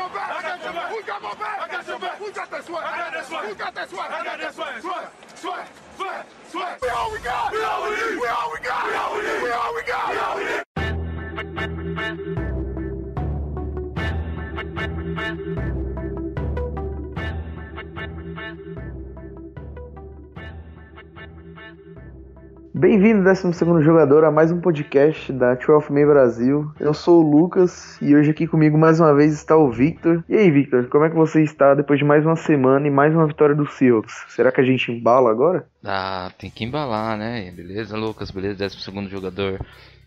my back? I got your back. Who got my back? I got your back. Who got that swag? I got that swag. Who got that swag? I got that swag. Swag, swag, swag, swag. We all we got. We all we need. We all we got. We all we need. We all we got. We all we need. Bem-vindo, 12 jogador, a mais um podcast da 12 May Brasil. Eu sou o Lucas e hoje aqui comigo mais uma vez está o Victor. E aí, Victor, como é que você está depois de mais uma semana e mais uma vitória do Seahawks? Será que a gente embala agora? Ah, tem que embalar, né? Beleza, Lucas? Beleza, 12 jogador.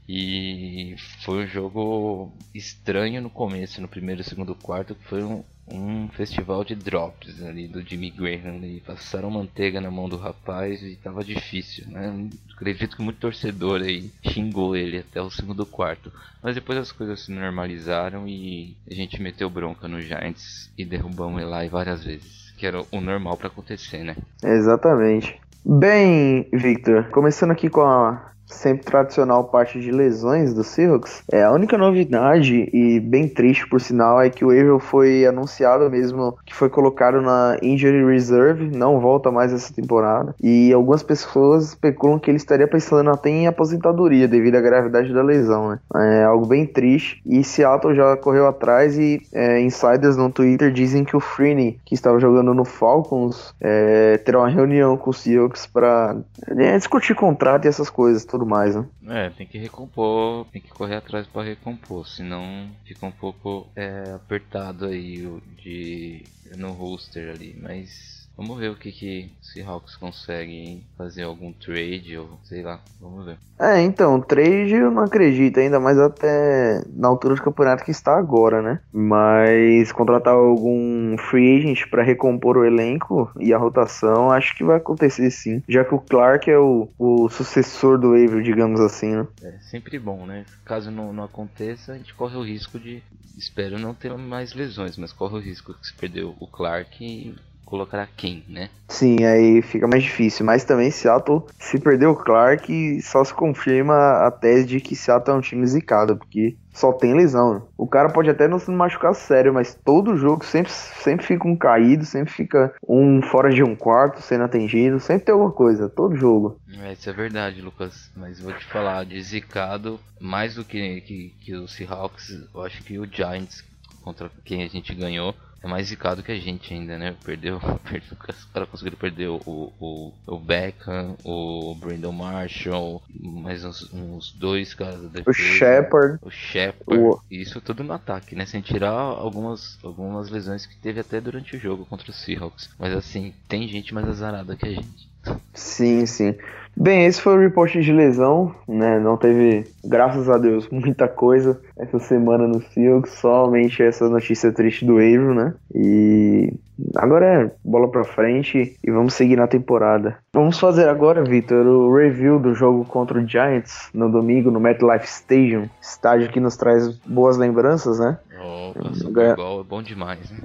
E foi um jogo estranho no começo, no primeiro e segundo quarto, que foi um, um festival de drops ali do Jimmy Graham. E passaram manteiga na mão do rapaz e tava difícil, né? Acredito que muito torcedor aí xingou ele até o segundo quarto. Mas depois as coisas se normalizaram e a gente meteu bronca no Giants e derrubamos ele lá várias vezes. Que era o normal para acontecer, né? Exatamente. Bem, Victor, começando aqui com a sempre tradicional parte de lesões do Seahawks. É, a única novidade, e bem triste por sinal, é que o Averill foi anunciado mesmo que foi colocado na Injury Reserve, não volta mais essa temporada. E algumas pessoas especulam que ele estaria pensando até em aposentadoria devido à gravidade da lesão, né? É algo bem triste. E Seattle já correu atrás e é, insiders no Twitter dizem que o Freeney, que estava jogando no Falcons, é, terá uma reunião com o Seahawks para é, discutir contrato e essas coisas, tudo mais, né? É, tem que recompor, tem que correr atrás para recompor, senão fica um pouco é, apertado aí de no roster ali, mas Vamos ver o que que Seahawks consegue fazer algum trade ou sei lá, vamos ver. É, então, trade eu não acredito ainda mais até na altura do campeonato que está agora, né? Mas contratar algum free agent para recompor o elenco e a rotação, acho que vai acontecer sim, já que o Clark é o, o sucessor do Avery, digamos assim, né? É sempre bom, né? Caso não, não aconteça, a gente corre o risco de espero não ter mais lesões, mas corre o risco de se perder o Clark e colocará quem, né? Sim, aí fica mais difícil. Mas também Seattle, se perder o Clark, só se confirma a tese de que Seattle é um time zicado, porque só tem lesão. O cara pode até não se machucar sério, mas todo jogo sempre, sempre fica um caído, sempre fica um fora de um quarto sendo atingido, sempre tem alguma coisa, todo jogo. É, isso é verdade, Lucas. Mas vou te falar, de zicado, mais do que, que, que o Seahawks, eu acho que o Giants, contra quem a gente ganhou, é mais zicado que a gente ainda, né? Perdeu, perdeu os caras conseguiram perder o, o, o Beckham, o Brandon Marshall, mais uns, uns dois caras da defesa. O Shepard. O Shepard. O... Isso tudo no ataque, né? Sem tirar algumas, algumas lesões que teve até durante o jogo contra os Seahawks. Mas assim, tem gente mais azarada que a gente. Sim, sim. Bem, esse foi o report de lesão, né? Não teve, graças a Deus, muita coisa essa semana no Seahawks, somente essa notícia triste do Avro, né? E agora é bola pra frente e vamos seguir na temporada. Vamos fazer agora, Vitor, o review do jogo contra o Giants no domingo no MetLife Stadium, estádio que nos traz boas lembranças, né? Opa, Bowl é bom demais, né?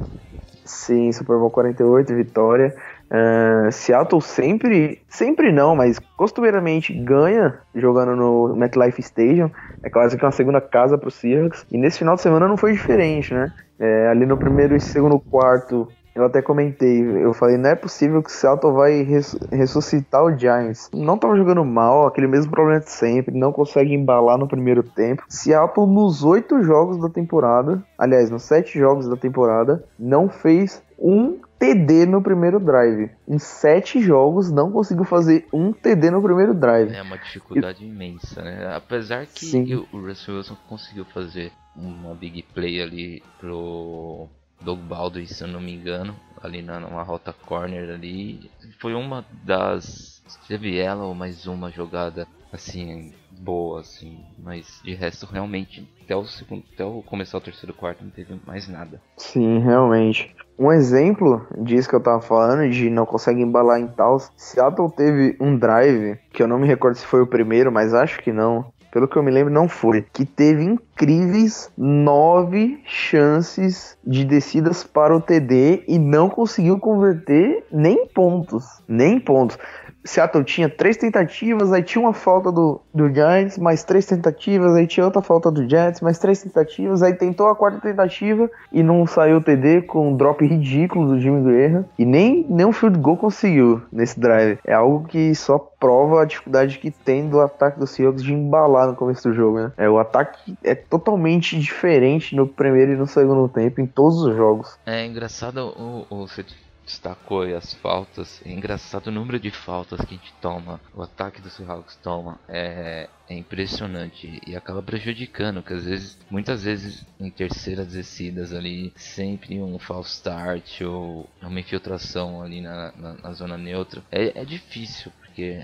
Sim, Super Bowl 48, vitória. Uh, Seattle sempre, sempre não, mas costumeiramente ganha jogando no MetLife Stadium. É quase que uma segunda casa para o Seahawks. E nesse final de semana não foi diferente, né? É, ali no primeiro e segundo quarto, eu até comentei, eu falei, não é possível que o Seattle vai res ressuscitar o Giants. Não tava jogando mal, aquele mesmo problema de sempre, não consegue embalar no primeiro tempo. Seattle nos oito jogos da temporada, aliás, nos sete jogos da temporada, não fez um TD no primeiro drive. Em sete jogos, não conseguiu fazer um TD no primeiro drive. É uma dificuldade imensa, né? Apesar que Sim. o Russell Wilson conseguiu fazer uma big play ali pro Doug Baldwin, se eu não me engano, ali na, numa rota corner ali. Foi uma das. Teve ela ou mais uma jogada assim boa, assim, mas de resto realmente até o segundo, até o começar o terceiro quarto não teve mais nada. Sim, realmente. Um exemplo disso que eu tava falando, de não consegue embalar em tal, Seattle teve um drive, que eu não me recordo se foi o primeiro, mas acho que não, pelo que eu me lembro, não foi. Que teve incríveis nove chances de descidas para o TD e não conseguiu converter nem pontos. Nem pontos. Seattle tinha três tentativas, aí tinha uma falta do, do Giants, mais três tentativas, aí tinha outra falta do Jets, mais três tentativas, aí tentou a quarta tentativa e não saiu o TD com um drop ridículo do Jimmy Graham. E nem, nem um field goal conseguiu nesse drive. É algo que só prova a dificuldade que tem do ataque do Seahawks de embalar no começo do jogo, né? É, o ataque é totalmente diferente no primeiro e no segundo tempo em todos os jogos. É engraçado o, o, você destacou aí as faltas. É engraçado o número de faltas que a gente toma, o ataque do Seahawks toma. É, é impressionante e acaba prejudicando, que às vezes, muitas vezes em terceiras descidas ali, sempre um false start ou uma infiltração ali na, na, na zona neutra. É, é difícil, porque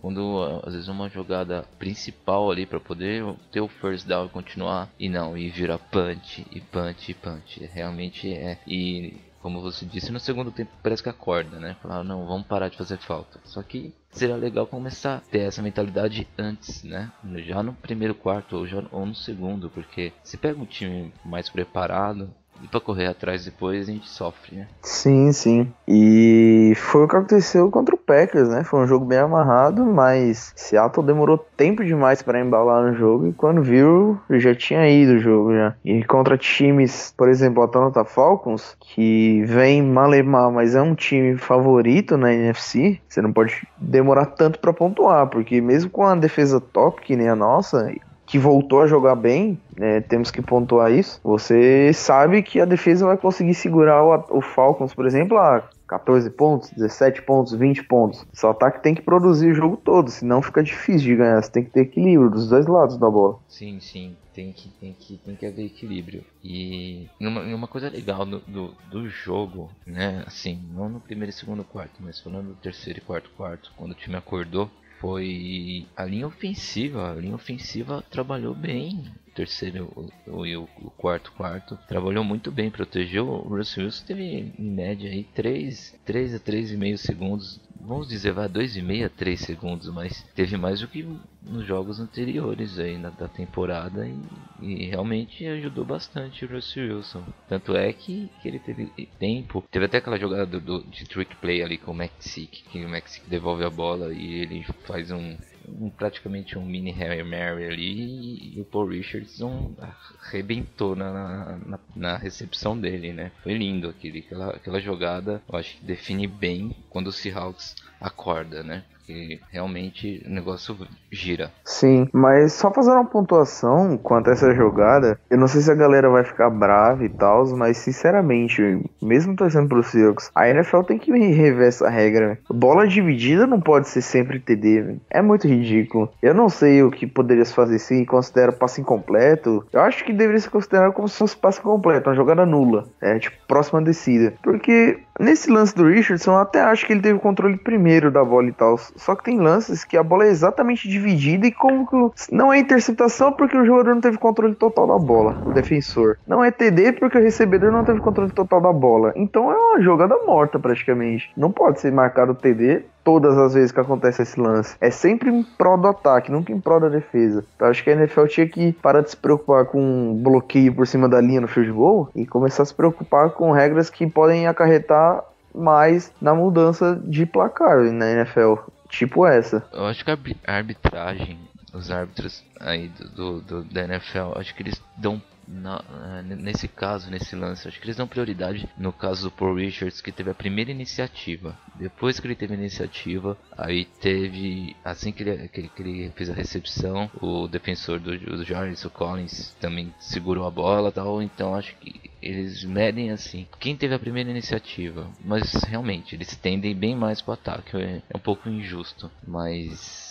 quando às vezes uma jogada principal ali para poder ter o first down e continuar e não e vira punch e punch e punch realmente é e como você disse, no segundo tempo parece que acorda, né? Falar, não, vamos parar de fazer falta. Só que seria legal começar a ter essa mentalidade antes, né? Já no primeiro quarto ou, já, ou no segundo, porque se pega um time mais preparado, pra correr atrás depois a gente sofre, né? Sim, sim. E foi o que aconteceu contra o Packers, né? Foi um jogo bem amarrado, mas Seattle demorou tempo demais para embalar no jogo e quando viu, já tinha ido o jogo já. E contra times, por exemplo, Atlanta Falcons, que vem malemar, mas é um time favorito na NFC, você não pode demorar tanto para pontuar, porque mesmo com a defesa top que nem a nossa, que voltou a jogar bem, né, temos que pontuar isso. Você sabe que a defesa vai conseguir segurar o, o Falcons, por exemplo, a 14 pontos, 17 pontos, 20 pontos. Seu ataque tem que produzir o jogo todo, senão fica difícil de ganhar. Você tem que ter equilíbrio dos dois lados da bola. Sim, sim. Tem que, tem que, tem que haver equilíbrio. E uma, uma coisa legal do, do, do, jogo, né? Assim, não no primeiro e segundo quarto, mas falando do terceiro e quarto quarto, quando o time acordou, foi a linha ofensiva. A linha ofensiva trabalhou bem. O terceiro e o, o, quarto quarto trabalhou muito bem, protegeu. O Russell Wilson teve em média aí 3, 3 a 3,5 segundos vamos dizer, vai 2,5 a 3 segundos, mas teve mais do que nos jogos anteriores aí na, da temporada e, e, realmente ajudou bastante o Russell Wilson. Tanto é que, que ele teve tempo, teve até aquela jogada do, do, de trick play ali com o Mexic, que o Mexic devolve a bola e ele faz um, um praticamente um mini Harry Mary ali e o Paul Richardson arrebentou na, na, na, recepção dele, né? Foi lindo aquele, aquela, aquela jogada, eu acho que define bem quando o Seahawks acorda, né? Porque realmente o negócio gira. Sim, mas só fazendo uma pontuação quanto a essa jogada, eu não sei se a galera vai ficar brava e tal, mas sinceramente, mesmo torcendo pro Seahawks, a NFL tem que rever essa regra. Bola dividida não pode ser sempre TD, é muito ridículo. Eu não sei o que poderia se fazer se considera passe incompleto. Eu acho que deveria ser considerado como se fosse passe completo, uma jogada nula, é tipo próxima descida. Porque nesse lance do Richardson, eu até acho que ele teve o controle primeiro da bola e tal. Só que tem lances que a bola é exatamente dividida e como que não é interceptação porque o jogador não teve controle total da bola, o defensor. Não é TD porque o recebedor não teve controle total da bola. Então é uma jogada morta praticamente. Não pode ser marcado TD todas as vezes que acontece esse lance. É sempre em prol do ataque, nunca em prol da defesa. Então acho que a NFL tinha que parar de se preocupar com um bloqueio por cima da linha no field goal e começar a se preocupar com regras que podem acarretar mais na mudança de placar na NFL tipo essa. Eu acho que a arbitragem, os árbitros aí do, do, do da NFL, acho que eles dão na, nesse caso, nesse lance, acho que eles dão prioridade no caso do Paul Richards, que teve a primeira iniciativa. Depois que ele teve a iniciativa, aí teve, assim que ele, que que ele fez a recepção, o defensor do, do Giants, o Collins, também segurou a bola tal. Então acho que eles medem assim. Quem teve a primeira iniciativa, mas realmente eles tendem bem mais para o ataque. É, é um pouco injusto, mas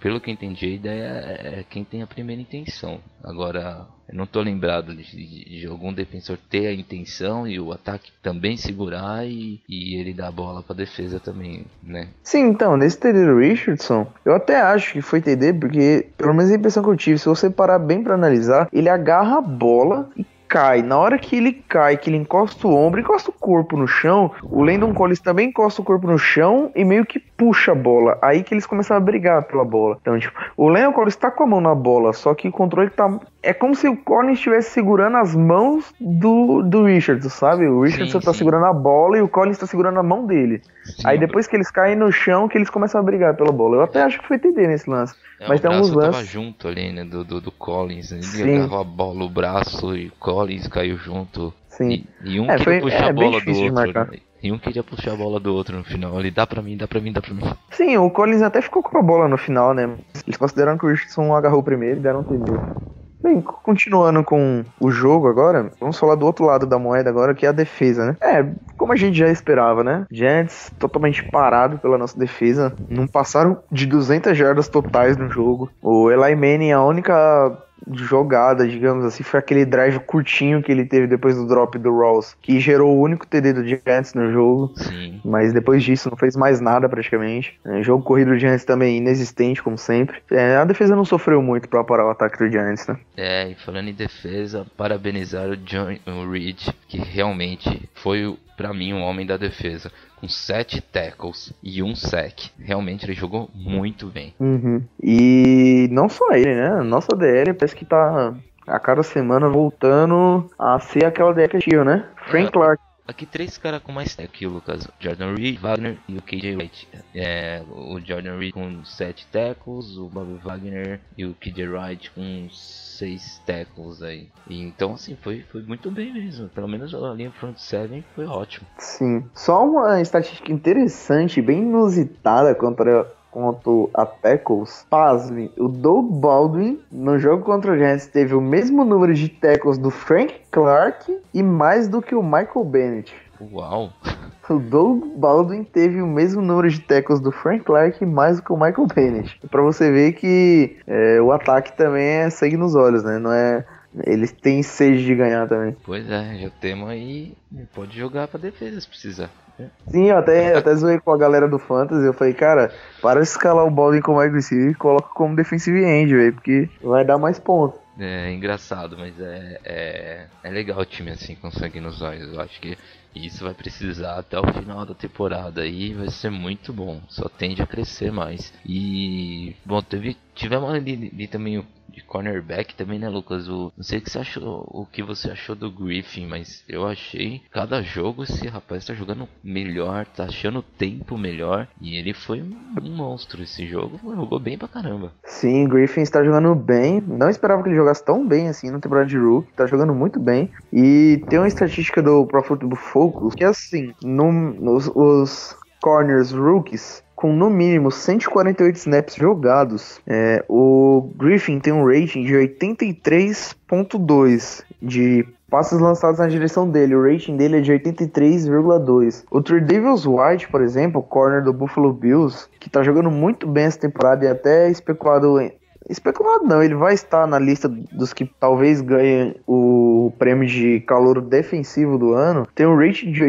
pelo que eu entendi, a ideia é, é quem tem a primeira intenção. Agora, eu não estou lembrado de, de, de, algum defensor ter a intenção e o ataque também segurar e, e ele dar a bola para defesa também, né? Sim, então, nesse TD do Richardson, eu até acho que foi TD, porque, pelo menos a impressão que eu tive, se você parar bem para analisar, ele agarra a bola e cai. Na hora que ele cai, que ele encosta o ombro, encosta o corpo no chão, o Landon Collins também encosta o corpo no chão e meio que puxa a bola. Aí que eles começam a brigar pela bola. Então, tipo, o Landon Collins tá com a mão na bola, só que o controle tá. É como se o Collins estivesse segurando as mãos do, do Richardson, sabe? O Richardson Sim, tá sim. segurando a bola e o Collins tá segurando a mão dele. Sim, Aí depois que eles caem no chão, que eles começam a brigar pela bola. Eu até acho que foi TD nesse lance. É, Mas o tem alguns tava lances. junto ali, né? Do, do, do Collins. Ele Sim. agarrou a bola, o braço e o Collins caiu junto. Sim. E, e um É, queria foi- puxar é a bola do outro. marcar. né? E um queria puxar a bola do outro no final. Ele dá pra mim, dá pra mim, dá pra mim. Sim, o Collins até ficou com a bola no final, né? Eles consideraram que o Richardson agarrou primeiro e deram um TD. Bem, continuando com o jogo agora, vamos falar do outro lado da moeda agora, que é a defesa, né? É, como a gente já esperava, né? Giants totalmente parado pela nossa defesa, não passaram de 200 jardas totais no jogo. O Eli Manning, a única jogada, digamos assim, foi aquele drive curtinho que ele teve depois do drop do Rawls, que gerou o único TD do Giants no jogo. Sim. Mas depois disso não fez mais nada praticamente. É, jogo corrido do Giants também inexistente, como sempre. É, a defesa não sofreu muito pra parar o ataque do Giants, né? É, e falando em defesa, parabenizar o John o Reed, que realmente foi, o- pra mim, um homem da defesa. Com 7 tackles e um sack. Realmente ele jogou muito bem. Uhum. E não só ele, né? Nossa DL parece que tá a cada semana voltando a ser aquela DL que tinha, né? Frank É. Clark. Aqui três caras com mais aqui, Lucas. Jordan Reed, Wagner e o KJ Wright. É, o Jordan Reed com 7 tackles, o Bob Wagner e o KJ Wright com 6 tackles aí. E, então assim, foi, foi muito bem mesmo. Pelo menos a linha front seven foi ótimo. Sim. Só uma estatística interessante, bem inusitada contra quanto a tackles. Pasme, o Doug Baldwin no jogo contra o Giants teve o mesmo número de tackles do Frank Clark e mais do que o Michael Bennett. Uau! O Doug Baldwin teve o mesmo número de tackles do Frank Clark e mais do que o Michael Bennett. Pra você ver que é, o ataque também é sangue nos olhos, né? Não é. Eles têm sede de ganhar também. Pois é, já temos aí. Pode jogar pra defesa se precisar. Sim, eu até, eu até zoei com a galera do Fantasy. Eu falei, cara, para de escalar o Baldwin como wide receiver e coloca como defensive end, velho, porque vai dar mais pontos. É engraçado, mas é, é, é legal o time assim com sangue nos olhos. Eu acho que isso vai precisar até o final da temporada aí vai ser muito bom. Só tende a crescer mais. E bom, teve tivemos ali, ali também de cornerback também, né, Lucas? O, não sei o que você achou, o que você achou do Griffin, mas eu achei cada jogo esse rapaz tá jogando melhor, tá achando tempo melhor e ele foi um, um monstro esse jogo, jogou bem pra caramba. Sim, Griffin está jogando bem. Não esperava que ele jogasse tão bem assim na temporada de Rook. Tá jogando muito bem. E tem uma estatística do Pro Football Focus que é assim: no, nos, os corners rookies com no mínimo 148 snaps jogados, é, o Griffin tem um rating de 83.2 de passes lançados na direção dele. O rating dele é de 83,2. O Tredavious White, por exemplo, corner do Buffalo Bills, que tá jogando muito bem essa temporada e até especulado em Especulado não, ele vai estar na lista dos que talvez ganhem o prêmio de calor defensivo do ano. Tem um rating de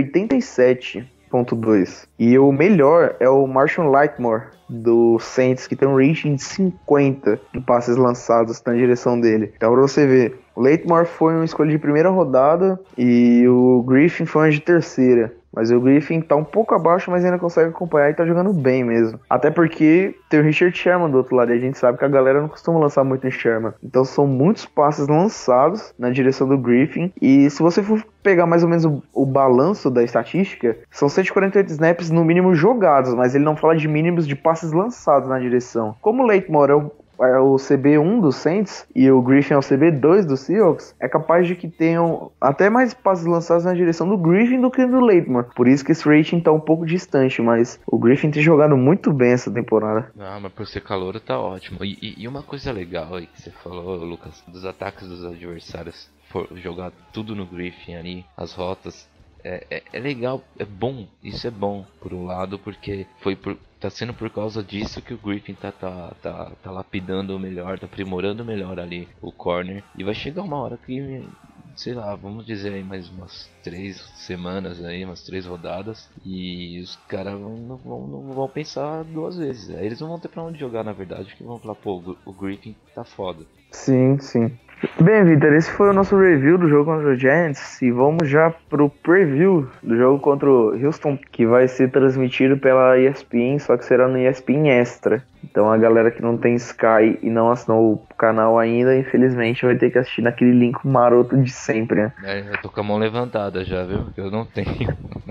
87.2. E o melhor é o Marshall Lightmore do Saints, que tem um rating de 50 de passes lançados na direção dele. Então pra você ver, o Lightmore foi uma escolha de primeira rodada e o Griffin foi uma de terceira. Mas o Griffin tá um pouco abaixo, mas ainda consegue acompanhar e tá jogando bem mesmo. Até porque tem o Richard Sherman do outro lado e a gente sabe que a galera não costuma lançar muito em Sherman. Então são muitos passes lançados na direção do Griffin. E se você for pegar mais ou menos o, o balanço da estatística, são 148 snaps no mínimo jogados, mas ele não fala de mínimos de passes lançados na direção. Como o Leighton é o é o CB1 do Saints e o Griffin é o CB2 do Seahawks, é capaz de que tenham até mais passes lançados na direção do Griffin do que do Leitman. Por isso que esse rating tá um pouco distante, mas o Griffin tem jogado muito bem essa temporada. Ah, mas por ser calor tá ótimo. E, e- e uma coisa legal aí que você falou, Lucas, dos ataques dos adversários, for jogar tudo no Griffin ali, as rotas. É, é, é legal, é bom, isso é bom por um lado, porque foi por, tá sendo por causa disso que o Griffin tá, tá, tá, tá lapidando melhor, tá aprimorando melhor ali o corner. E vai chegar uma hora que, sei lá, vamos dizer aí mais umas três semanas aí, umas três rodadas, e os caras não, vão, não vão pensar duas vezes. Aí eles não vão ter pra onde jogar na verdade, porque vão falar, pô, o Griffin tá foda. Sim, sim. Bem, Vitor, esse foi o nosso review do jogo contra o Giants e vamos já pro preview do jogo contra o Houston, que vai ser transmitido pela ESPN, só que será no ESPN Extra. Então a galera que não tem Sky e não assinou o canal ainda, infelizmente vai ter que assistir naquele link maroto de sempre, né? É, eu tô com a mão levantada já, viu? Eu não tenho.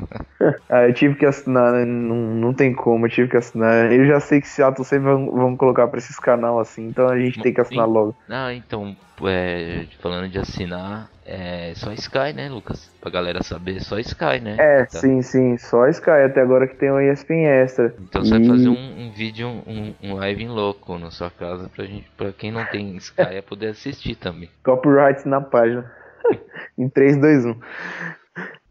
ah, eu tive que assinar, né? Não, não tem como, eu tive que assinar. Eu já sei que Seattle sempre vão, vão colocar pra esses canal assim, então a gente tem que assinar logo. Ah, então, é, falando de assinar, é só Sky, né, Lucas? Pra galera saber, só Sky, né? É, tá. sim, sim, só Sky, até agora que tem o ESPN Extra. Então você e... vai fazer um, um vídeo, um, um, live em louco na sua casa pra, gente, pra quem não tem Sky é poder assistir também. Copyright na página. em 3, 2, 1.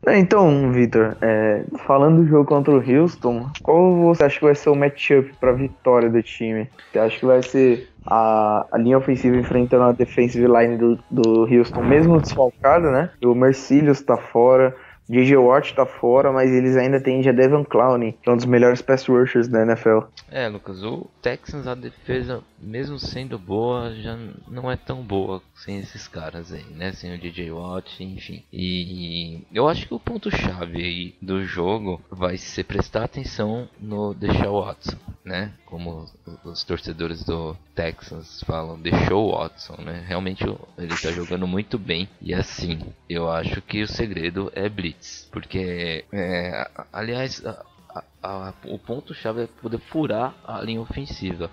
Então, Victor, é, falando do jogo contra o Houston, qual você acha que vai ser o matchup para vitória do time? Você acha que vai ser a, a linha ofensiva enfrentando a defensive line do, do Houston, mesmo desfalcada, né? O Mercillius tá fora, DJ Watt tá fora, mas eles ainda têm já Devon Clowney, que é um dos melhores pass rushers da NFL. É, Lucas, o Texans, a defesa, mesmo sendo boa, já não é tão boa sem esses caras aí, né? Sem o DJ Watt, enfim. E eu acho que o ponto-chave aí do jogo vai ser prestar atenção no Deshaun Watson, né? Como os torcedores do Texans falam, Deshaun Watson, né? Realmente ele tá jogando muito bem. E assim, eu acho que o segredo é Blitz. Porque, é, aliás, a, a, o ponto-chave é poder furar a linha ofensiva.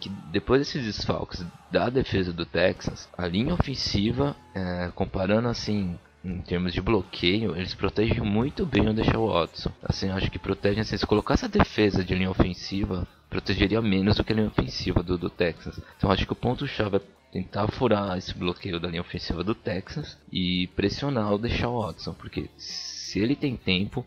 Que depois desses desfalques da defesa do Texas, a linha ofensiva, é, comparando assim em termos de bloqueio, eles protegem muito bem o Deshaun Watson. Assim, acho que protegem, assim, se colocasse a defesa de linha ofensiva, protegeria menos do que a linha ofensiva do, do Texas. Então acho que o ponto-chave é tentar furar esse bloqueio da linha ofensiva do Texas e pressionar o Deshaun Watson, porque se ele tem tempo,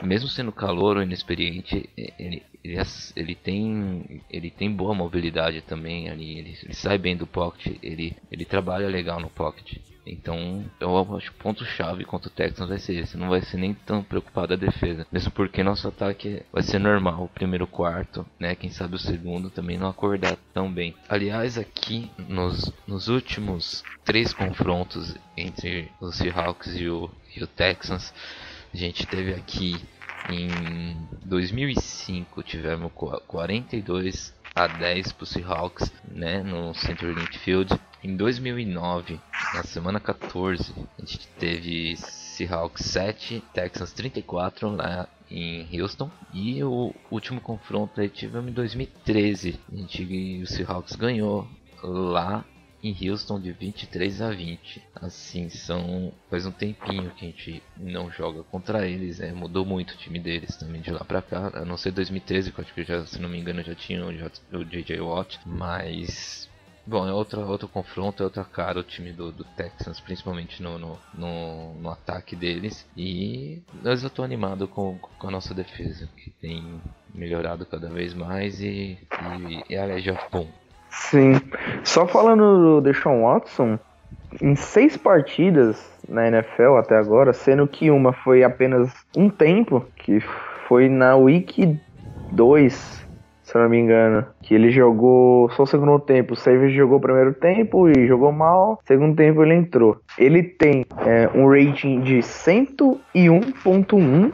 mesmo sendo calor ou inexperiente, ele, ele, ele, tem, ele tem boa mobilidade também ali, ele, ele sai bem do pocket, ele, ele trabalha legal no pocket. Então, eu acho que o ponto-chave contra o Texans vai ser esse. Não vai ser nem tão preocupado a defesa. Mesmo porque nosso ataque vai ser normal. O primeiro quarto, né? Quem sabe o segundo também não acordar tão bem. Aliás, aqui nos, nos últimos três confrontos entre os Seahawks e o, e o Texans, a gente teve aqui em 2005 tivemos 42 a 10 para os Seahawks, né, no CenturyLink Field. Em 2009, na semana 14, a gente teve Seahawks 7, Texans 34 lá em Houston. E o último confronto aí tivemos em 2013. A gente, o Seahawks ganhou lá em Houston de 23 a 20. Assim, são faz um tempinho que a gente não joga contra eles, né? Mudou muito o time deles também de lá pra cá. A não ser 2013, que eu acho que já, se não me engano, já tinha o, JJ Watt, mas Bom, é outro, outro confronto, é outra cara o time do, do Texans, principalmente no, no, no, no ataque deles. E mas eu tô animado com, com a nossa defesa, que tem melhorado cada vez mais e, e, e a Japão. Sim. Só falando do Deshaun Watson, em seis partidas na NFL até agora, sendo que uma foi apenas um tempo, que foi na Week 2 se eu não me engano. Que ele jogou só o segundo tempo. O Savage jogou o primeiro tempo e jogou mal. Segundo tempo ele entrou. Ele tem é, um rating de 101.1,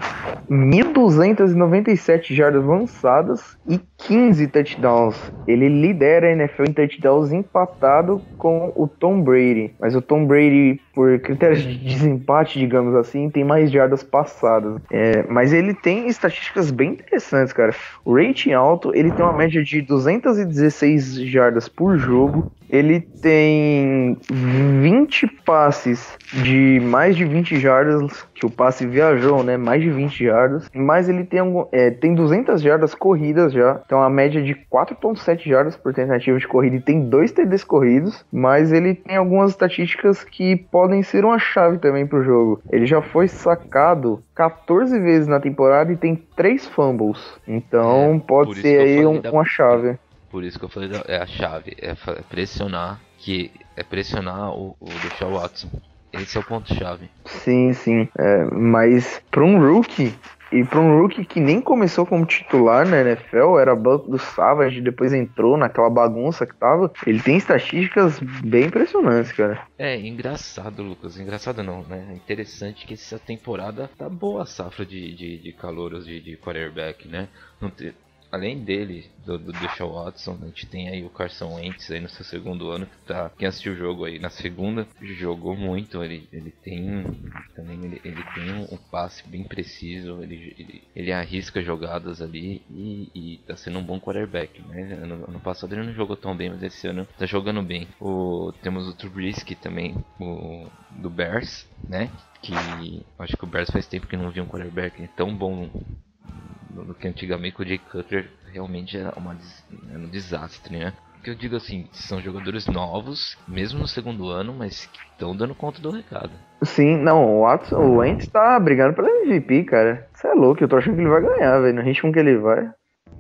1297 jardas lançadas e 15 touchdowns. Ele lidera a NFL em touchdowns empatado com o Tom Brady. Mas o Tom Brady, por critérios de desempate, digamos assim, tem mais jardas passadas. É, mas ele tem estatísticas bem interessantes, cara. O rating alto, ele tem uma média de 216 jardas por jogo. Ele tem 20 passes de mais de 20 jardas, que o passe viajou, né? Mais de 20 jardas. Mas ele tem, é, tem 200 jardas corridas já. Então a média de 4.7 jardas por tentativa de corrida. E tem dois TDs corridos. Mas ele tem algumas estatísticas que podem ser uma chave também pro jogo. Ele já foi sacado 14 vezes na temporada e tem 3 fumbles. Então é, pode ser aí um, uma chave. Por isso que eu falei, é a chave, é pressionar, que é pressionar o, o Deshaun Watson. Esse é o ponto-chave. Sim, sim. É, mas para um rookie E para um rookie que nem começou como titular na NFL, era banco do Savage, depois entrou naquela bagunça que tava, ele tem estatísticas bem impressionantes, cara. É, engraçado, Lucas. Engraçado não, né? Interessante que essa temporada tá boa a safra de, de, de calouros de, de quarterback, né? Não te, além dele, do, do Watson, a gente tem aí o Carson Wentz aí no seu segundo ano, que tá, quem assistiu o jogo aí na segunda, jogou muito, ele, ele tem também ele, ele tem um, um, passe bem preciso, ele, ele, ele arrisca jogadas ali e, e tá sendo um bom quarterback, né? Ano, ano, passado ele não jogou tão bem, mas esse ano tá jogando bem. O, temos o Trubisky também, o, do Bears, né? Que acho que o Bears faz tempo que não viu um quarterback tão bom do que antigamente o Jay Cutler realmente era, uma, era um desastre, né? que eu digo assim, são jogadores novos, mesmo no segundo ano, mas que estão dando conta do recado. Sim, não, o Watson, o Wentz tá brigando pela MVP, cara. Você é louco, eu tô achando que ele vai ganhar, velho. No ritmo que ele vai.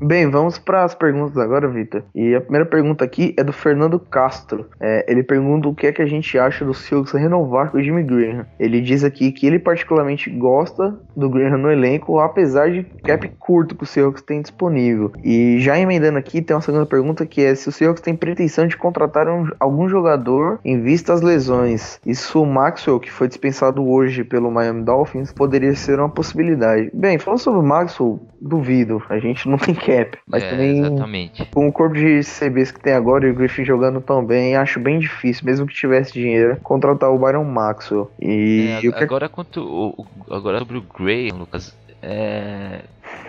Bem, vamos para as perguntas agora, Vitor. E a primeira pergunta aqui é do Fernando Castro. É, ele pergunta o que é que a gente acha do Seahawks renovar com o Jimmy Graham. Ele diz aqui que ele particularmente gosta do Graham no elenco, apesar de cap curto que o Seahawks tem disponível. E já emendando aqui, tem uma segunda pergunta que é se o Seahawks tem pretensão de contratar um, algum jogador em vista às lesões. Isso o Maxwell, que foi dispensado hoje pelo Miami Dolphins, poderia ser uma possibilidade. Bem, falando sobre o Maxwell, duvido. A gente não tem cap. Mas é, também, exatamente. com o corpo de CBs que tem agora e o Griffin jogando tão bem, acho bem difícil, mesmo que tivesse dinheiro, contratar o Byron Maxwell. E é, agora, quanto, agora sobre o Gray, Lucas, é,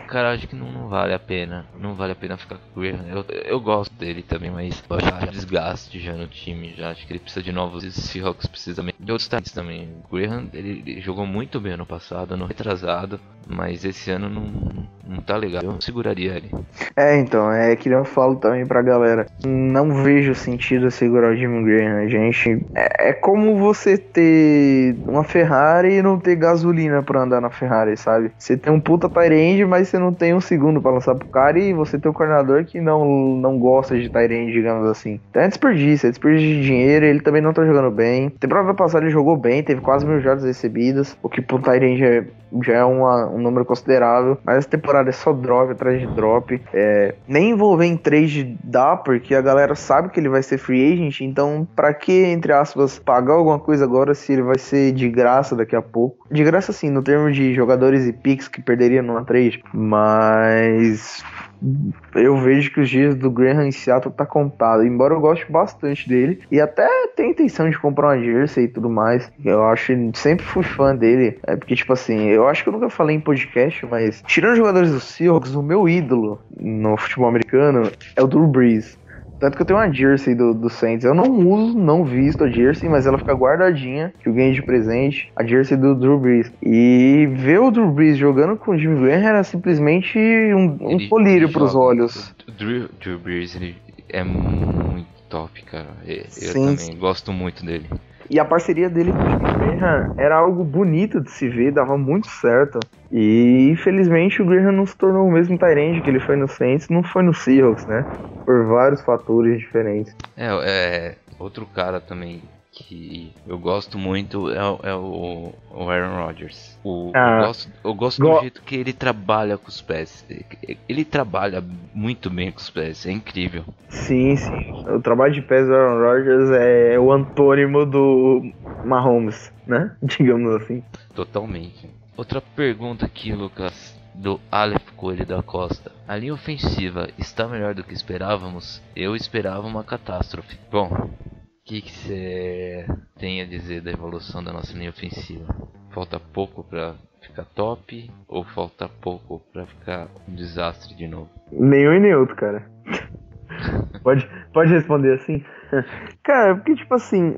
Cara, acho que não, não, vale a pena. Não vale a pena ficar com o Graham. Eu, eu gosto dele também, mas eu acho desgaste já no time. Já acho que ele precisa de novos Seahawks precisa de outros talentos também. O Graham ele, ele, jogou muito bem ano passado, ano retrasado, mas esse ano não, não tá legal. Eu seguraria ele. É, então, é que eu falo também pra galera. Não vejo sentido segurar o Jimmy Graham, gente. É, é como você ter uma Ferrari e não ter gasolina pra andar na Ferrari, sabe? Você tem um puta Tyrande, mas você não tem um segundo para lançar pro cara e você tem um coordenador que não, não gosta de Tyrande, digamos assim. Então é desperdício, é desperdício de dinheiro, ele também não tá jogando bem. Temporada passada ele jogou bem, teve quase mil jardas recebidas, o que pro Tyrande é, já é uma, um número considerável, mas essa temporada é só drop atrás de drop. É, nem envolver em trade dá, porque a galera sabe que ele vai ser free agent, então para que, entre aspas, pagar alguma coisa agora se ele vai ser de graça daqui a pouco? De graça sim, no termo de jogadores e picks que perderia numa trade, mas eu vejo que os dias do Graham em Seattle tá contado, embora eu goste bastante dele e até tenho intenção de comprar uma jersey e tudo mais. Eu acho sempre fui fã dele, é porque tipo assim, eu acho que eu nunca falei em podcast, mas tirando jogadores do Seahawks, o meu ídolo no futebol americano é o Drew Brees. Tanto que eu tenho uma jersey do, do Saints. Eu não uso, não visto a jersey, mas ela fica guardadinha, que eu ganhei de presente, a jersey do Drew Brees. E ver o Drew Brees jogando com o Jimmy Graham era simplesmente um, um colírio para os olhos. O Drew, Drew Brees ele é muito top, cara. Eu, Sim. também gosto muito dele. E a parceria dele com o Graham era algo bonito de se ver, dava muito certo. E infelizmente o Graham não se tornou o mesmo Tyrande que ele foi no Saints, não foi no Seahawks, né? Por vários fatores diferentes. É, é outro cara também que eu gosto muito é, é o, o, Aaron Rodgers. O, ah, eu gosto, eu gosto go do jeito que ele trabalha com os pés. Ele trabalha muito bem com os pés, é incrível. Sim, sim. O trabalho de pés do Aaron Rodgers é o antônimo do Mahomes, né? Digamos assim. Totalmente. Outra pergunta aqui, Lucas do Aleph Coelho da Costa. A linha ofensiva está melhor do que esperávamos? Eu esperava uma catástrofe. Bom, que você tem a dizer da evolução da nossa linha ofensiva? Falta pouco para ficar top ou falta pouco para ficar um desastre de novo? Nenhum e nem outro, cara. pode, pode responder assim? cara, porque tipo assim,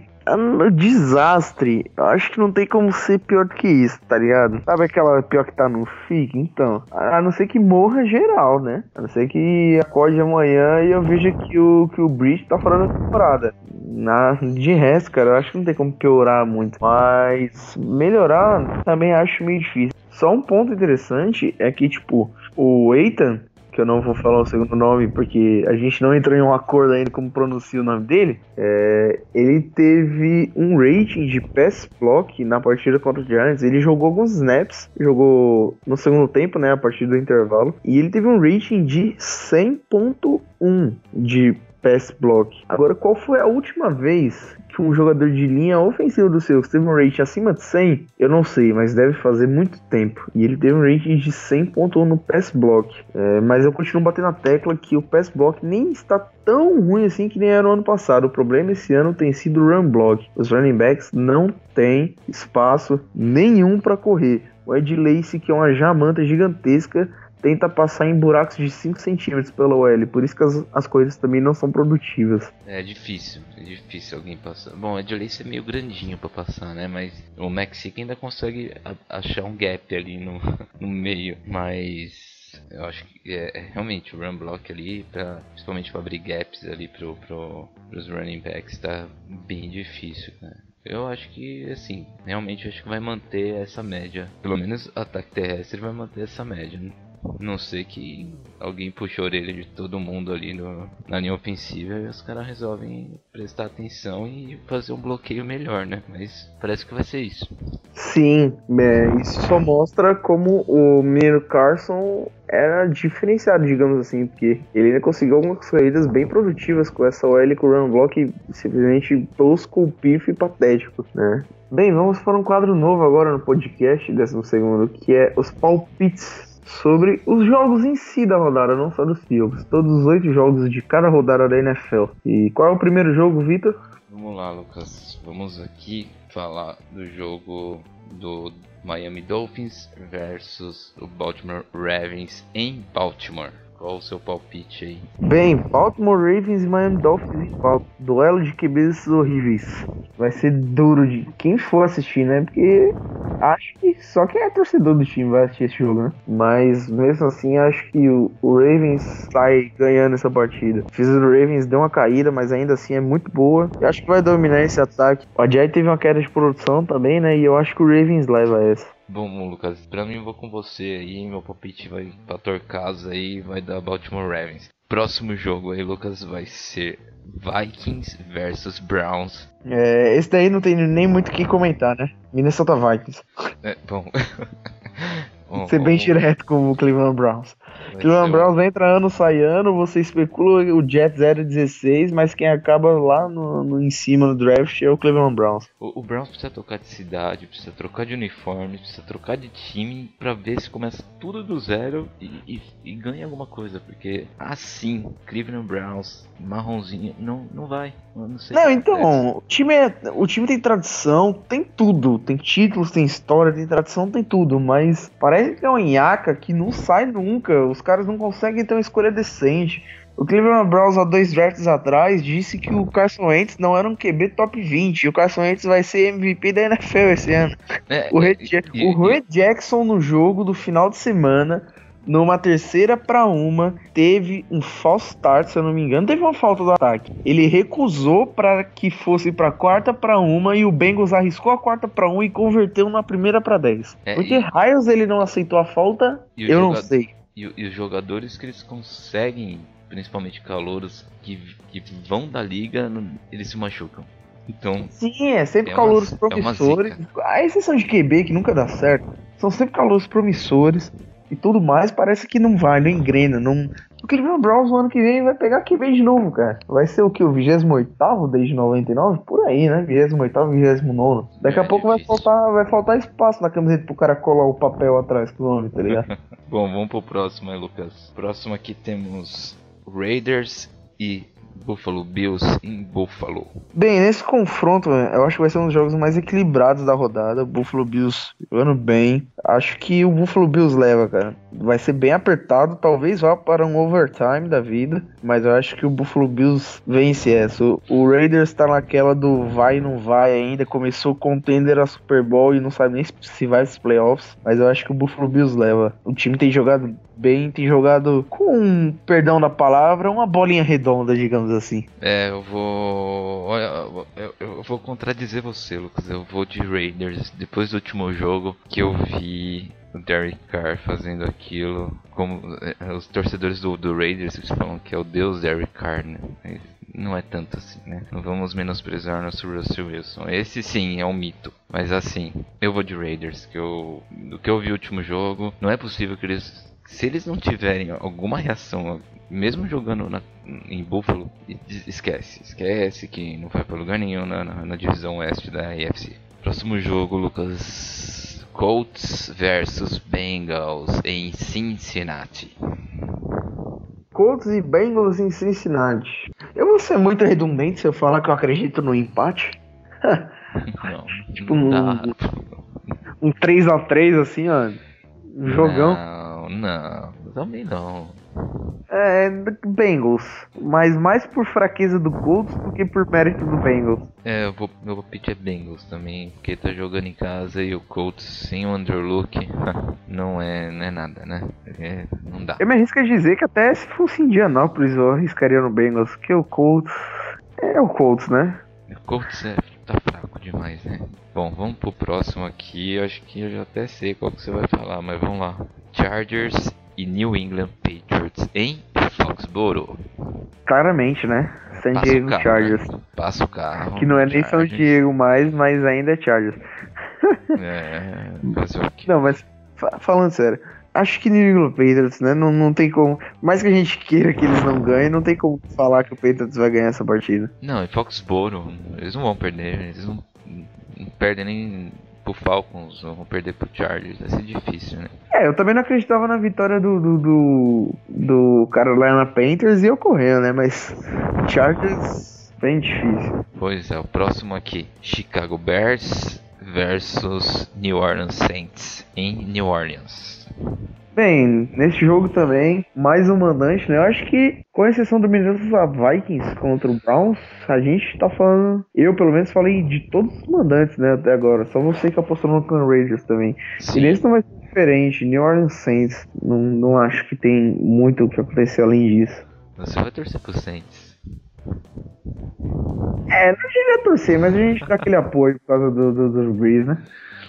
desastre, acho que não tem como ser pior do que isso, tá ligado? Sabe aquela pior que tá no FIC? Então, a não ser que morra geral, né? A não ser que acorde amanhã e eu veja que o, que o Breach tá fora da temporada. Na, de resto, cara, eu acho que não tem como piorar muito. Mas melhorar também acho meio difícil. Só um ponto interessante é que, tipo, o Eitan que eu não vou falar o segundo nome porque a gente não entrou em um acordo ainda como pronuncia o nome dele, é, ele teve um rating de pass block na partida contra o Giants. Ele jogou alguns snaps, jogou no segundo tempo, né, a partir do intervalo, e ele teve um rating de 100.1 de pass block. Agora, qual foi a última vez que um jogador de linha ofensiva do Seahawks teve um rating acima de 100? Eu não sei, mas deve fazer muito tempo. E ele teve um rating de 100.1 no pass block. É, mas eu continuo batendo na tecla que o pass block nem está tão ruim assim que nem era no ano passado. O problema esse ano tem sido o run block. Os running backs não têm espaço nenhum para correr. O Ed Lacy, que é uma jamanta gigantesca, tenta passar em buracos de 5 centímetros pela OL, por isso que as, as coisas também não são produtivas. É difícil, é difícil alguém passar. Bom, o Lace é meio grandinho para passar, né? Mas o Mexico ainda consegue achar um gap ali no, no meio, mas eu acho que é, é, realmente o run block ali, pra, principalmente para abrir gaps ali pro, pro, pros running backs, tá bem difícil, cara. Eu acho que, assim, realmente acho que vai manter essa média. Pelo menos ataque terrestre vai manter essa média. Né? Não sei que alguém puxou a orelha de todo mundo ali no, na linha ofensiva e os caras resolvem prestar atenção e fazer um bloqueio melhor, né? Mas parece que vai ser isso. Sim, é, isso só mostra como o menino Carson era diferenciado, digamos assim, porque ele ainda conseguiu algumas corridas bem produtivas com essa OL com o run block simplesmente tosco, pifo e patético, né? Bem, vamos para um quadro novo agora no podcast, décimo segundo, que é os palpites sobre os jogos em si da rodada, não só dos Seahawks. Todos os oito jogos de cada rodada da NFL. E qual é o primeiro jogo, Vitor? Vamos lá, Lucas. Vamos aqui falar do jogo do Miami Dolphins versus o Baltimore Ravens em Baltimore. Qual o seu palpite aí? Bem, Baltimore Ravens e Miami Dolphins Duelo de QBs horríveis. Vai ser duro de quem for assistir, né? Porque acho que só quem é torcedor do time vai assistir esse jogo, né? Mas mesmo assim, acho que o, Ravens sai ganhando essa partida. Fiz o Ravens deu uma caída, mas ainda assim é muito boa. Acho que vai dominar esse ataque. O Jai teve uma queda de produção também, né? E eu acho que o Ravens leva essa. Bom, Lucas, pra mim eu vou com você aí, meu palpite vai pra Torcasa aí, vai dar Baltimore Ravens. Próximo jogo aí, Lucas, vai ser Vikings versus Browns. É, esse daí não tem nem muito o que comentar, né? Minnesota Vikings. É, bom. bom Ser bem direto com o Cleveland Browns. Cleveland Browns entra ano, sai ano, você especula o Jets 0-16, mas quem acaba lá no, no, em cima no draft é o Cleveland Browns. O, o, Browns precisa trocar de cidade, precisa trocar de uniforme, precisa trocar de time pra ver se começa tudo do zero e, e, e ganha alguma coisa, porque assim, Cleveland Browns, marronzinho, não, não vai. Não, não então, o time, é, o time tem tradição, tem tudo, tem títulos, tem história, tem tradição, tem tudo, mas parece que é um nhaca que não sai nunca, os caras não conseguem ter uma escolha decente. O Cleveland Browns há dois drafts atrás disse que o Carson Wentz não era um QB top 20 e o Carson Wentz vai ser MVP da NFL esse ano. É, o Red, o Red Jackson no jogo do final de semana numa terceira para uma, teve um false start, se eu não me engano, teve uma falta do ataque. Ele recusou para que fosse para quarta para uma e o Bengals arriscou a quarta para um e converteu na primeira para 10. É, Porque e... raios ele não aceitou a falta, eu jogador... não sei. E, e, os jogadores que eles conseguem, principalmente calouros que, que vão da liga, eles se machucam. Então, Sim, é sempre é calouros uma, promissores. É a exceção de QB que nunca dá certo. São sempre calouros promissores e tudo mais, parece que não vai, não engrena, não. O Cleveland Browns no ano que vem vai pegar que vem de novo, cara. Vai ser o que? O 28 desde 99? Por aí, né? 28, 29. Daqui a é pouco vai faltar, vai faltar espaço na camiseta pro cara colar o papel atrás do nome, tá ligado? Bom, vamos pro próximo aí, Lucas. Próximo aqui temos Raiders e Buffalo Bills em Buffalo. Bem, nesse confronto, eu acho que vai ser um dos jogos mais equilibrados da rodada. Buffalo Bills jogando bem. Acho que o Buffalo Bills leva, cara. Vai ser bem apertado, talvez vá para um overtime da vida, mas eu acho que o Buffalo Bills vence essa. O Raiders tá naquela do vai e não vai ainda. Começou contender a Super Bowl e não sabe nem se vai para playoffs, mas eu acho que o Buffalo Bills leva. O time tem jogado bem, tem jogado com, perdão da palavra, uma bolinha redonda, digamos assim. É, eu vou. Olha, eu, eu vou contradizer você, Lucas. Eu vou de Raiders. Depois do último jogo que eu vi o Derek Carr fazendo aquilo, como é, os torcedores do, do Raiders falam que é o deus Derek Carr, né? não é tanto assim, né? Não vamos menosprezar nosso Russell Wilson. Esse sim é um mito. Mas assim, eu vou de Raiders, que eu. Do que eu vi o último jogo, não é possível que eles. Se eles não tiverem alguma reação, mesmo jogando na, em Buffalo, esquece. Esquece que não vai para lugar nenhum na, na, na divisão oeste da AFC. Próximo jogo, Lucas. Colts versus Bengals em Cincinnati. Colts e Bengals em Cincinnati. Eu vou ser muito redundante se eu falar que eu acredito no empate. Não, tipo um, um 3x3 assim, ó. Um jogão. Não, não, também não. É, Bengals. Mas mais por fraqueza do Colts do que por mérito do Bengals. É, eu vou, meu palpite é Bengals também, porque tá jogando em casa e o Colts sem o Underlook não é, não é nada, né? É, não dá. Eu me arrisco a dizer que até se fosse Indianápolis eu arriscaria no Bengals, que o Colts é o Colts, né? O Colts é, tá fraco demais, né? Bom, vamos pro próximo aqui. Eu acho que eu já até sei qual que você vai falar, mas vamos lá. Chargers e New England Patriots em Foxborough. Claramente, né? San Passa Diego carro, Chargers. Né? Passa o carro. Que não é nem São. Diego mais, mas ainda é Chargers. É, fazer o quê? Não, mas fa- falando sério, acho que New England Patriots, né? Não, não tem como. Mais que a gente queira que eles não ganhem, não tem como falar que o Patriots vai ganhar essa partida. Não, em Foxborough, eles não vão perder. Eles não, não perdem nem pro Falcons, não vão perder pro Chargers. Vai ser difícil, né? É, eu também não acreditava na vitória do, do, do, do Carolina Panthers e ocorreu, né? Mas Chargers, bem difícil. Pois é, o próximo aqui: Chicago Bears versus New Orleans Saints em New Orleans. Bem, nesse jogo também, mais um mandante, né? Eu acho que, com exceção do Minnesota Vikings contra o Browns, a gente tá falando. Eu, pelo menos, falei de todos os mandantes, né? Até agora. Só você que apostou no Oakland Raiders também. E Sim, nesse não vai ser diferente. New Orleans Saints, não, não acho que tem muito o que acontecer além disso. você vai torcer pro Saints. É, não devia torcer, mas a gente dá aquele apoio por causa do, do, do Breeze, né?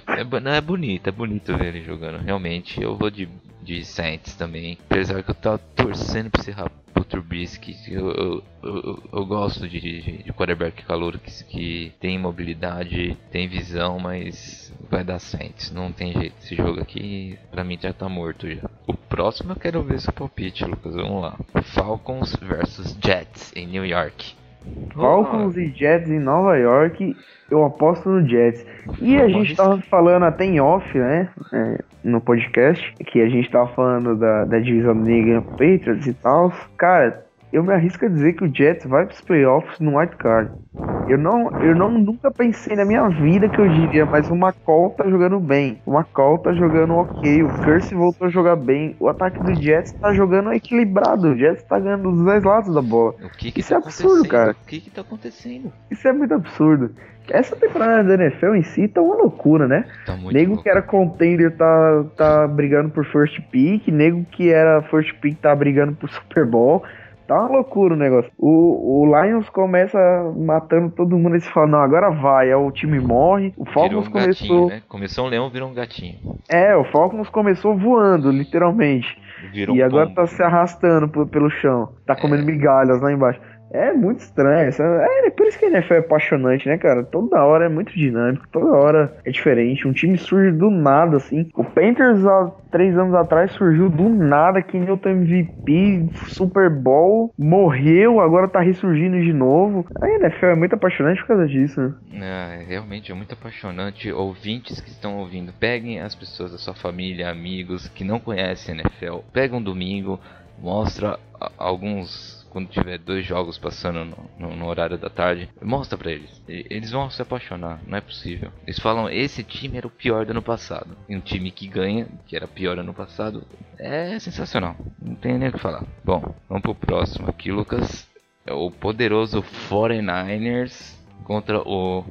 É, não, é bonito, é bonito ver ele jogando. Realmente, eu vou de, de Saints também. Apesar que eu tava torcendo pra esse rap- pro Trubisky. Eu, eu, eu, eu gosto de, de, de quarterback calor que, que tem mobilidade, tem visão, mas vai dar Saints. Não tem jeito. Esse jogo aqui, pra mim, já tá morto já. O próximo eu quero ver seu palpite, Lucas. Vamos lá. Falcons versus Jets em New York. Falcons e Jets em Nova York, eu aposto no Jets. E a gente arriscar. tava falando até em off, né? é, no podcast, que a gente tava falando da, da divisão negra Patriots e tal. Cara, eu me arrisco a dizer que o Jets vai pros playoffs no White Card. Eu não, eu não nunca pensei na minha vida que eu diria, mas o McCall tá jogando bem. O McCall tá jogando ok. O Curse voltou a jogar bem. O ataque do Jets tá jogando equilibrado. O Jets tá ganhando dos dois lados da bola. O que que Isso tá é absurdo, cara. O que que tá acontecendo? Isso é muito absurdo. Essa temporada da NFL em si tá uma loucura, né? Tá muito nego louco. que era contender tá, tá brigando por first pick, nego que era first pick tá brigando por Super Bowl. Tá uma loucura o negócio. O, o Lions começa matando todo mundo e se fala, não, agora vai. Aí o time morre. O Falcons um começou. gatinho, né? Começou um leão, virou um gatinho. É, o Falcons começou voando, literalmente. Virou e um agora pombo. tá se arrastando pelo chão. Tá comendo É. migalhas lá embaixo. É muito estranho. Essa, é por isso que a NFL é apaixonante, né, cara? Toda hora é muito dinâmico, toda hora é diferente. Um time surge do nada, assim. O Panthers, há três anos atrás, surgiu do nada, que nem o MVP, Super Bowl, morreu, agora tá ressurgindo de novo. A NFL é muito apaixonante por causa disso, né? É, realmente é muito apaixonante. Ouvintes que estão ouvindo, peguem as pessoas da sua família, amigos que não conhecem NFL. Pega um domingo, mostra a- alguns. Quando tiver dois jogos passando no, no- no horário da tarde, mostra pra eles. E- Eles vão se apaixonar, não é possível. Eles falam: esse time era o pior do ano passado. E um time que ganha, que era pior ano passado, é sensacional. Não tem nem o que falar. Bom, vamos pro próximo aqui, Lucas. É o poderoso 49ers contra o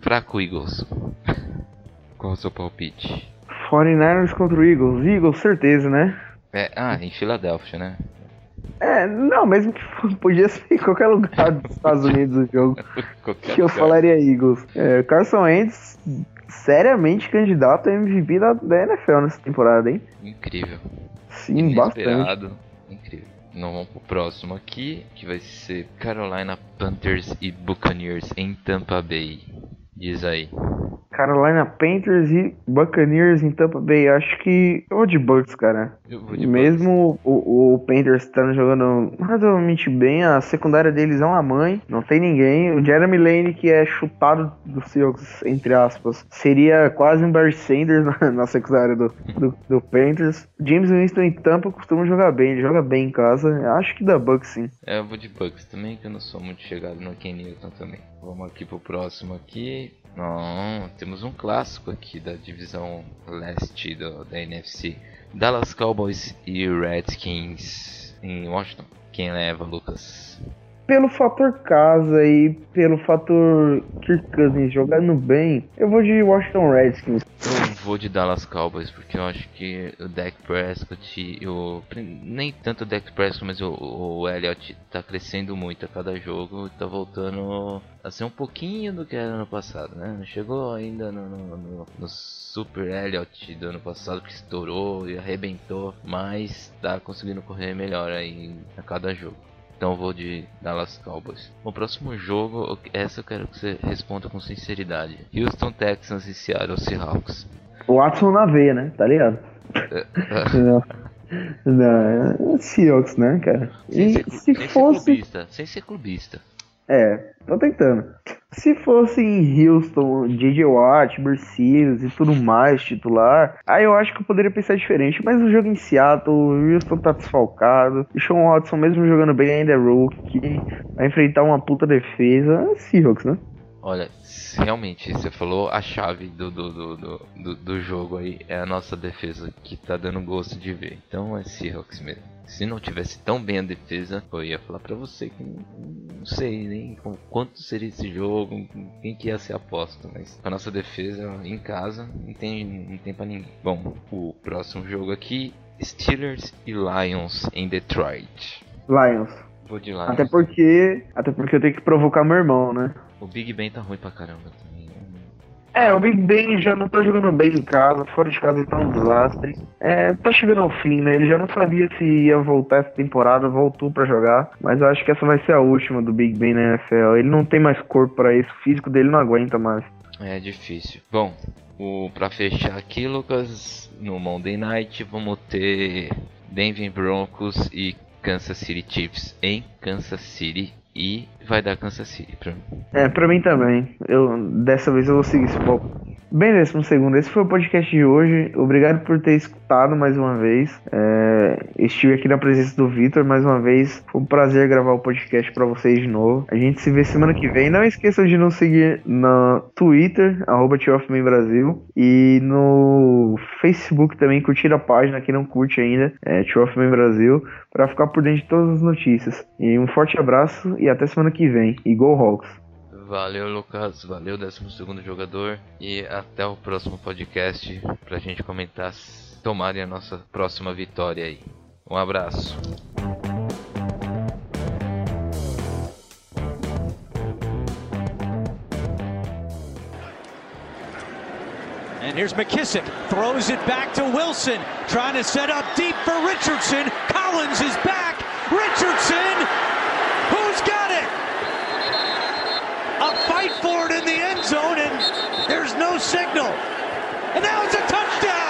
fraco Eagles. Qual o seu palpite? 49ers contra o Eagles. Eagles, certeza, né? É, ah, em Filadélfia, né? É, não, mesmo que podia ser em qualquer lugar dos Estados Unidos o jogo. Que eu lugar. falaria Eagles. É, Carson Wentz, seriamente candidato a MVP da, da NFL nessa temporada, hein? Incrível. Sim, bastante. Inesperado. Incrível. Então vamos pro próximo aqui, que vai ser Carolina Panthers e Buccaneers em Tampa Bay. Diz aí. Carolina Panthers e Buccaneers em Tampa Bay. Acho que eu vou de Bucks, cara. Eu vou de Mesmo o, o Panthers estando jogando razoavelmente bem, a secundária deles é uma mãe, não tem ninguém. O Jeremy Lane, que é chutado do Seahawks, entre aspas, seria quase um Barry Sanders na, na secundária do, do, do Panthers. James Winston em Tampa costuma jogar bem, ele joga bem em casa. Acho que dá Bucks sim. É, eu vou de Bucks também, que eu não sou muito chegado no Ken Newton também. Vamos aqui pro próximo aqui. Temos um clássico aqui da divisão leste do, da NFC. Dallas Cowboys e Redskins em Washington. Quem leva, Lucas? Pelo fator casa e pelo fator Kirk Cousins jogando bem, eu vou de Washington Redskins. Eu vou de Dallas Cowboys porque eu acho que o Dak Prescott e o nem tanto o Dak Prescott, mas o, o Elliott tá crescendo muito a cada jogo, tá voltando a ser um pouquinho do que era no passado, né? Não chegou ainda no, no, no, no Super Elliott do ano passado que estourou e arrebentou, mas tá conseguindo correr melhor aí a cada jogo. Então vou de Dallas Cowboys. No próximo jogo, essa eu quero que você responda com sinceridade. Houston Texans e Seattle Seahawks. O Watson na veia, né? Tá ligado? não. Não, é Seahawks, né, cara? Sem E ser, se sem ser fosse. clubista, sem ser clubista. É, tô tentando. Se fosse em Houston, DJ Watt, Mercedes e tudo mais, titular, aí eu acho que eu poderia pensar diferente. Mas o jogo em Seattle, o Houston tá desfalcado. O Sean Watson, mesmo jogando bem, ainda é rookie. Vai enfrentar uma puta defesa. É Seahawks, né? Olha, realmente, você falou a chave do, do, do, do, jogo aí é a nossa defesa que tá dando gosto de ver. Então é Seahawks mesmo. Se não tivesse tão bem a defesa, eu ia falar pra você que não, sei nem com quanto seria esse jogo, quem que ia ser aposto, mas com a nossa defesa em casa não tem, não tem pra ninguém. Bom, o próximo jogo aqui, Steelers e Lions em Detroit. Lions. Vou de Lions. Até porque. Até porque eu tenho que provocar meu irmão, né? O Big Ben tá ruim pra caramba também. É, o Big Ben já não tá jogando bem em casa, fora de casa ele tá um desastre. É, tá chegando ao fim, né? Ele já não sabia se ia voltar essa temporada, voltou pra jogar, mas eu acho que essa vai ser a última do Big Ben na NFL. Ele não tem mais corpo pra isso, o físico dele não aguenta mais. É difícil. Bom, o, pra fechar aqui, Lucas, no Monday Night vamos ter Denver Broncos e Kansas City Chiefs em Kansas City. E vai dar Kansas City pra mim. É, pra mim também. Eu, dessa vez eu vou seguir esse pouco. Bem, décimo segundo, esse foi o podcast de hoje. Obrigado por ter escutado mais uma vez. É, estive aqui na presença do Vitor mais uma vez. Foi um prazer gravar o podcast pra vocês de novo. A gente se vê semana que vem. Não esqueçam de nos seguir no Twitter, arroba Brasil. E no Facebook também, curtir a página, quem não curte ainda, é Brasil, pra ficar por dentro de todas as notícias. E um forte abraço e até semana que vem. E Go Hawks! Valeu, Lucas. Valeu, 12 jogador. E até o próximo podcast pra gente comentar se tomarem a nossa próxima vitória aí. Um abraço. And here's McKissick, throws it back to Wilson, trying to set up deep for Richardson. Collins is back. Richardson, in the end zone, and there's no signal. And now it's a touchdown.